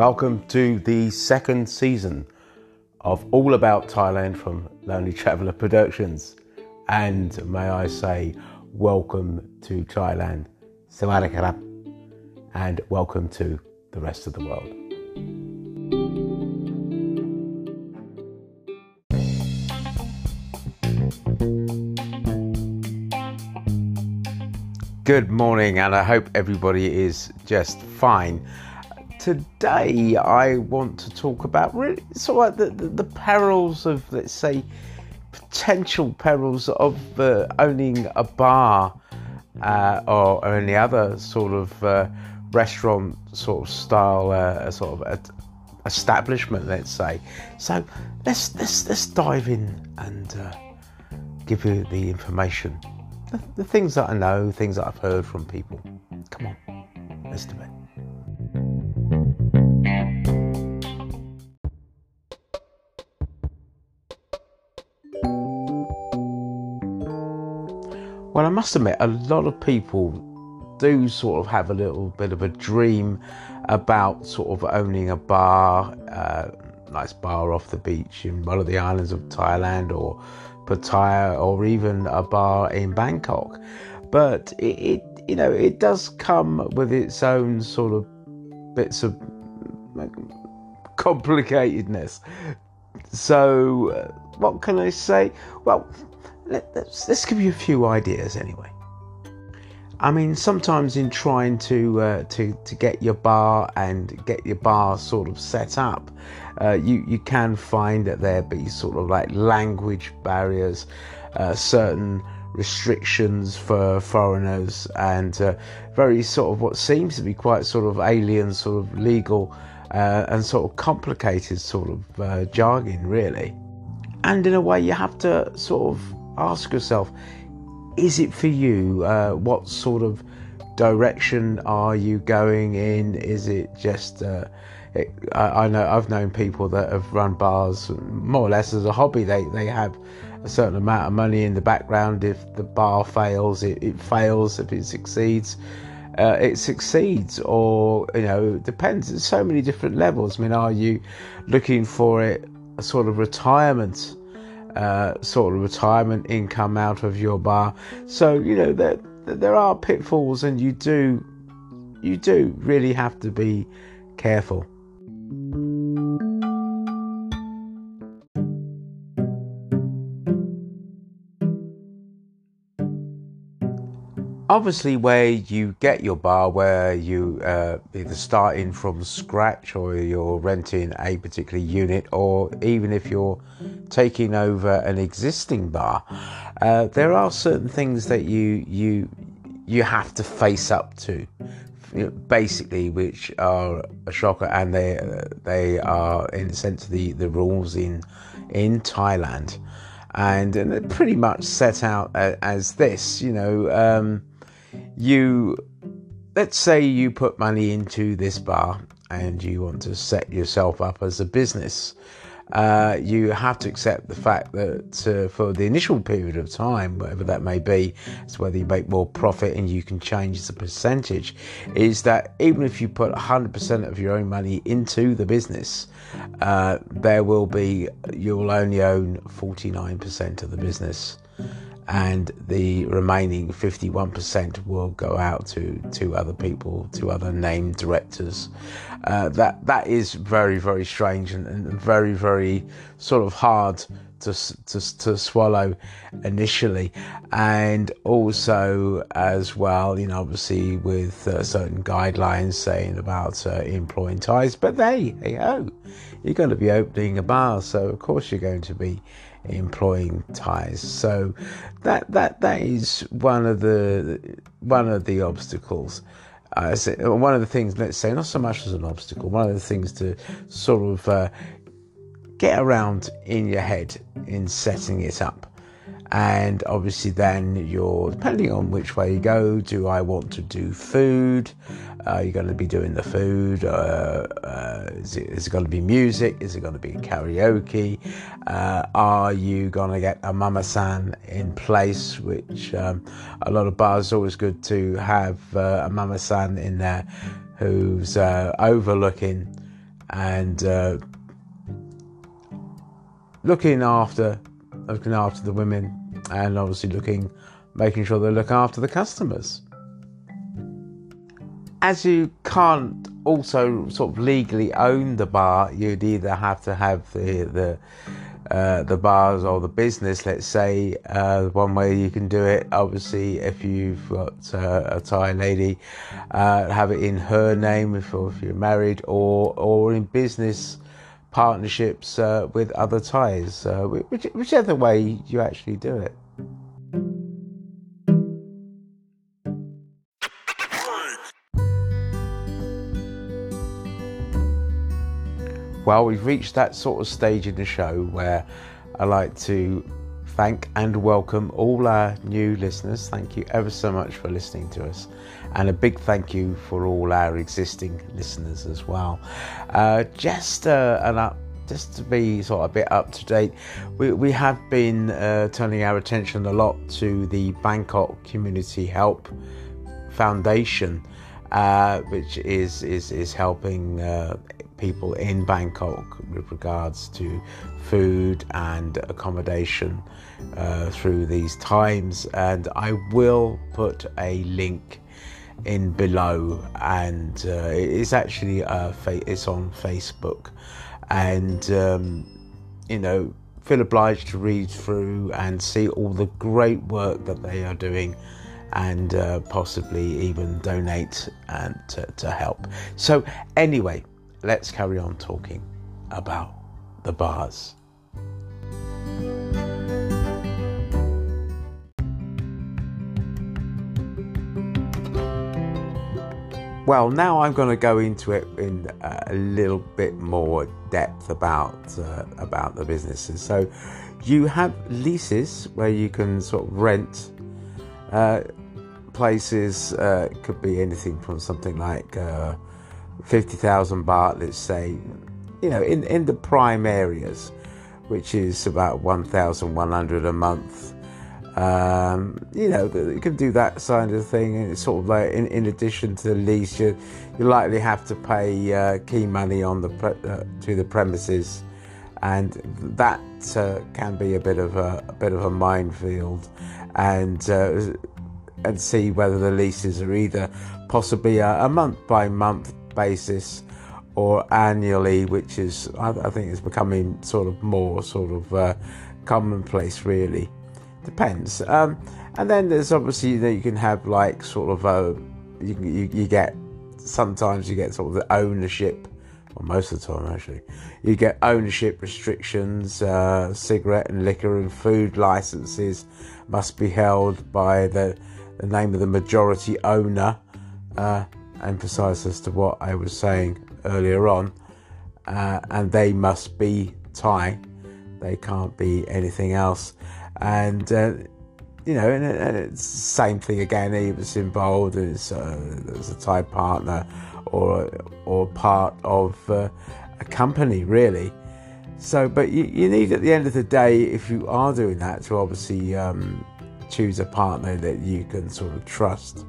Welcome to the second season of All About Thailand from Lonely Traveller Productions. And may I say, welcome to Thailand. Sawadee And welcome to the rest of the world. Good morning, and I hope everybody is just fine. Today, I want to talk about really sort of like the, the, the perils of, let's say, potential perils of uh, owning a bar uh, or, or, any other sort of uh, restaurant sort of style, uh, sort of establishment, let's say. So let's let's let's dive in and uh, give you the information the, the things that I know, things that I've heard from people. Come on, let's do it. Must admit, a lot of people do sort of have a little bit of a dream about sort of owning a bar, uh, nice bar off the beach in one of the islands of Thailand or Pattaya or even a bar in Bangkok. But it, it, you know, it does come with its own sort of bits of complicatedness. So, uh, what can I say? Well, let, us let's give you a few ideas anyway. I mean, sometimes in trying to uh, to to get your bar and get your bar sort of set up, uh, you you can find that there be sort of like language barriers, uh, certain restrictions for foreigners, and uh, very sort of what seems to be quite sort of alien, sort of legal, uh, and sort of complicated sort of uh, jargon, really. And in a way, you have to sort of ask yourself is it for you? Uh, what sort of direction are you going in? Is it just uh, it, I, I, know I've known people that have run bars more or less as a hobby. They they have a certain amount of money in the background. If the bar fails, it, it fails. If it succeeds, uh, it succeeds. Or you know, depends. There's so many different levels. I mean, are you looking for it a sort of retirement? Uh, sort of retirement income out of your bar. So you know there there are pitfalls, and you do you do really have to be careful. Obviously where you get your bar where you uh, either starting from scratch or you're renting a particular unit or even if you're taking over an existing bar uh, there are certain things that you you you have to face up to basically which are a shocker and they they are in a sense the the rules in in Thailand. And, and they're pretty much set out as this you know um, you let's say you put money into this bar and you want to set yourself up as a business. Uh, you have to accept the fact that uh, for the initial period of time, whatever that may be, it's whether you make more profit and you can change the percentage, is that even if you put 100% of your own money into the business, uh, there will be, you'll only own 49% of the business and the remaining 51% will go out to, to other people, to other named directors. Uh, that that is very very strange and, and, very very sort of hard to, to, to swallow initially, and also as well, you know, obviously with uh, certain guidelines saying about uh, employing Thais, but they hey ho, you're going to be opening a bar, so of course you're going to be employing Thais. So that that that is one of the one of the obstacles. Uh, one of the things, let's say, not so much as an obstacle, one of the things to sort of uh, get around in your head in setting it up and obviously then you're depending on which way you go do i want to do food? Uh, you're going to be doing the food uh, uh, is, it, is, it going to be music? Is it going to be karaoke? Uh, are you going to get a mama san in place? Which um, a lot of bars always good to have uh, a mama san in there who's uh, overlooking and looking after looking after the women and obviously looking making sure they look after the customers. As you can't also sort of legally own the bar you'd either have to have the the uh, the bars or the business, let's say, uh, one way you can do it, obviously, if you've got uh, a Thai lady, uh, have it in her name if, if, you're married, or or in business partnerships uh, with other Thais, uh, which, whichever way you actually do it. Well, we've reached that sort of stage in the show where I like to thank and welcome all our new listeners. Thank you ever so much for listening to us, and a big thank you for all our existing listeners as well. Uh, just uh, an up, just to be sort of a bit up to date, we, we have been uh, turning our attention a lot to the Bangkok Community Help Foundation, uh, which is is is helping uh, people in Bangkok with regards to food and accommodation uh, through these times. And I will put a link in below, and uh, it's actually uh, it's on Facebook, and um, you know feel obliged to read through and see all the great work that they are doing and uh, possibly even donate and to, to help. So anyway, let's carry on talking about the bars. Well, now I'm going to go into it in a little bit more depth about uh, about the businesses. So, you have leases where you can sort of rent uh, places. Uh, could be anything from something like uh, 50,000 baht, let's say, you know, in, in the prime areas, which is about 1,100 a month. Um, you know, you can do that kind of thing. And it's sort of like, in, in addition to the lease, you, you likely have to pay uh, key money on the pre- uh, to the premises, and that uh, can be a bit of a, a, bit of a minefield. And uh, and see whether the leases are either possibly a, a month by month basis or annually, which is I, I think is becoming sort of more sort of uh, commonplace. Really, depends. Um, and then there's obviously that you can have like sort of a uh, you, you, you get sometimes you get sort of the ownership well, most of the time actually, you get ownership restrictions. Uh, cigarette and liquor and food licenses must be held by the, the name of the majority owner. Uh, emphasize as to what I was saying earlier on, uh, and they must be Thai. They can't be anything else. And uh, you know, and, and, it's the same thing again. He was involved as, uh, as a Thai partner or or part of uh, a company, really. So, but you, you, need at the end of the day, if you are doing that, to obviously um, choose a partner that you can sort of trust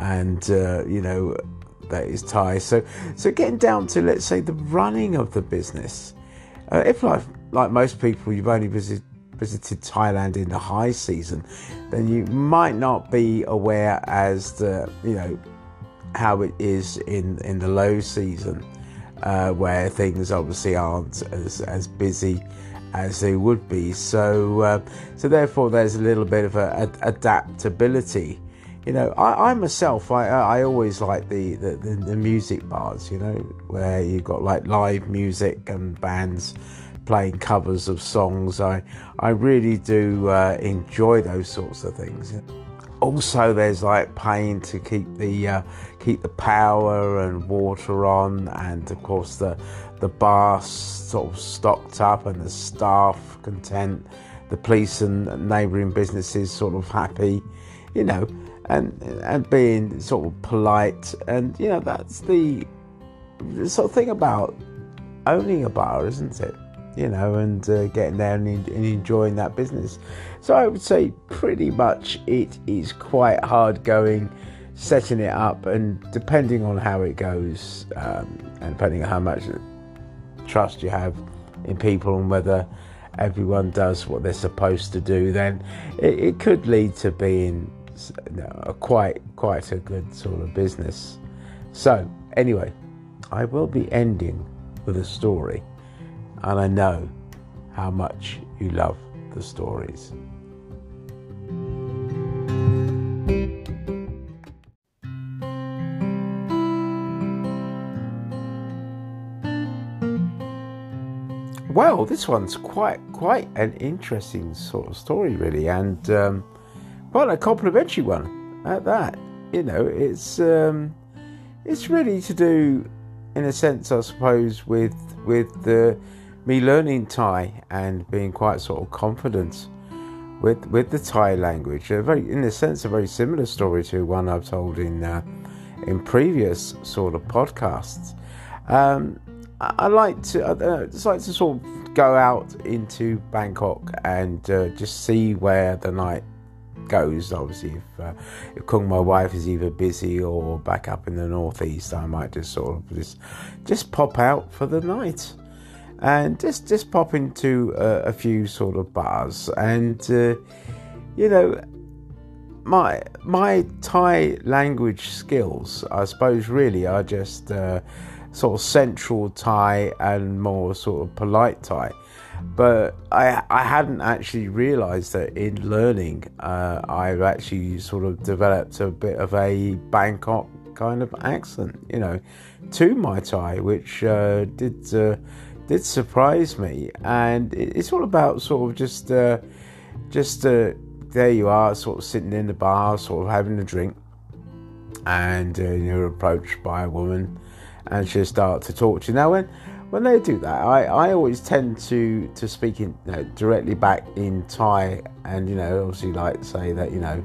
and uh, you know that is Thai. So, so getting down to let's say the running of the business. Uh, if like like most people, you've only visited visited Thailand in the high season, then you might not be aware as the you know how it is in in the low season, uh, where things obviously aren't as as busy as they would be. So uh, so therefore, there's a little bit of a, a adaptability you know, I, I myself, I, I always like the, the, the, the, music bars, you know, where you've got like live music and bands playing covers of songs. I, I really do uh, enjoy those sorts of things. Also, there's like paying to keep the uh, keep the power and water on, and of course the the bar sort of stocked up and the staff content, the police and neighbouring businesses sort of happy, you know and and being sort of polite and you know that's the, the sort of thing about owning a bar isn't it? You know and uh, getting there and, and, enjoying that business. So i would say pretty much it is quite hard going setting it up and depending on how it goes um, and depending on how much trust you have in people and whether everyone does what they're supposed to do, then it, it could lead to being a quite quite a good sort of business. So anyway, I will be ending with a story, and I know how much you love the stories. Well, this one's quite quite an interesting sort of story, really, and um, quite a complimentary one at that. You know, it's um, it's really to do, in a sense, I suppose, with with the me learning Thai and being quite sort of confident with with the Thai language. A very, in a sense, a very similar story to one I've told in uh, in previous sort of podcasts. Um, I like to uh, just like to sort of go out into Bangkok and uh, just see where the night goes. Obviously, if uh, if Kung, my wife, is either busy or back up in the northeast, I might just sort of just just pop out for the night and just just pop into uh, a few sort of bars and uh, you know my my Thai language skills, I suppose, really are just uh, sort of central Thai and more sort of polite Thai. But I I hadn't actually realised that in learning, uh, I've actually sort of developed a bit of a Bangkok kind of accent, you know, to my Thai, which uh, did uh, did surprise me. And it's all about sort of just uh, just uh, there you are, sort of sitting in the bar, sort of having a drink, and uh, you're approached by a woman and she'll start to talk to you. Now, when when they do that, I, I always tend to to speak in you know, directly back in Thai, and you know, obviously, like say that you know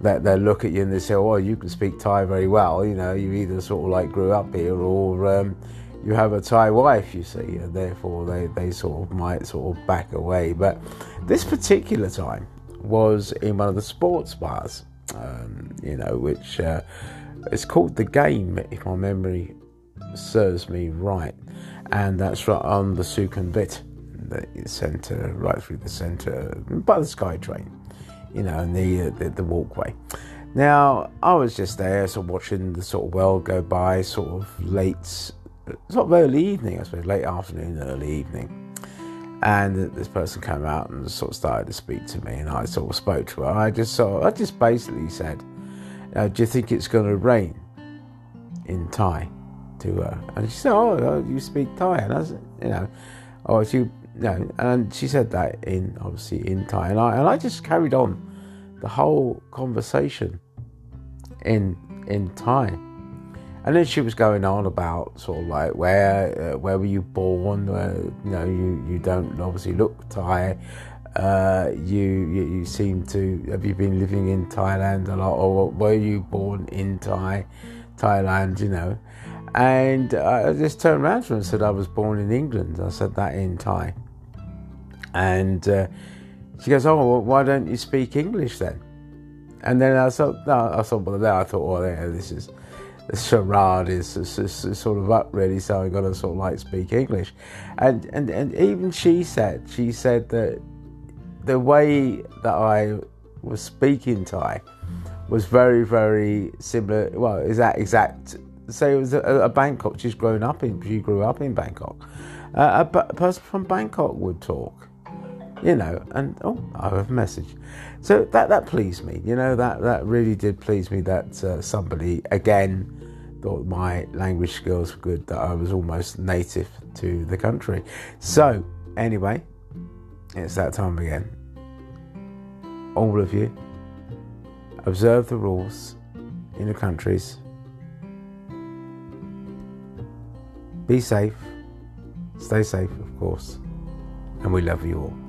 that they look at you and they say, "Oh, you can speak Thai very well." You know, you either sort of like grew up here or um, you have a Thai wife, you see, and therefore they they sort of might sort of back away. But this particular time was in one of the sports bars, um, you know, which. Uh, it's called the game, if my memory serves me right, and that's right on the Sukhumvit, the centre, right through the centre, by the SkyTrain, you know, and the, the, the walkway. Now, I was just there, sort of watching the sort of world go by, sort of late, sort of early evening, I suppose, late afternoon, early evening. And this person came out and sort of started to speak to me, and I sort of spoke to her. I just sort of, I just basically said, "Do you think it's going to rain in Thai?" To her, and she said, "Oh, you speak Thai," and I said, "You know, oh, you know," and she said that in obviously in Thai, and I and I just carried on the whole conversation in in Thai, and then she was going on about sort of like where uh, where were you born? Uh, you know, you you don't obviously look Thai. Uh, you, you, you seem to have you been living in Thailand a lot, or were you born in Thai, Thailand? You know, and I just turned around to her and said, I was born in England. I said that in Thai. And uh, she goes, Oh, well, why don't you speak English then? And then I thought, no, I thought, well, then I thought, well, yeah, this is the charade is, is, sort of up really, so I got to sort of like speak English. And, and, and even she said, she said that the way that I was speaking Thai was very, very similar. Well, is that exact say it was a, a Bangkok. She's grown up in. She grew up in Bangkok. Uh, a, a, person from Bangkok would talk, you know. And oh, I have a message. So that that pleased me. You know that that really did please me. That uh, somebody again thought my language skills were good. That I was almost native to the country. So anyway, it's that time again. All of you observe the rules in your countries Be safe, stay safe, of course, and we love you all.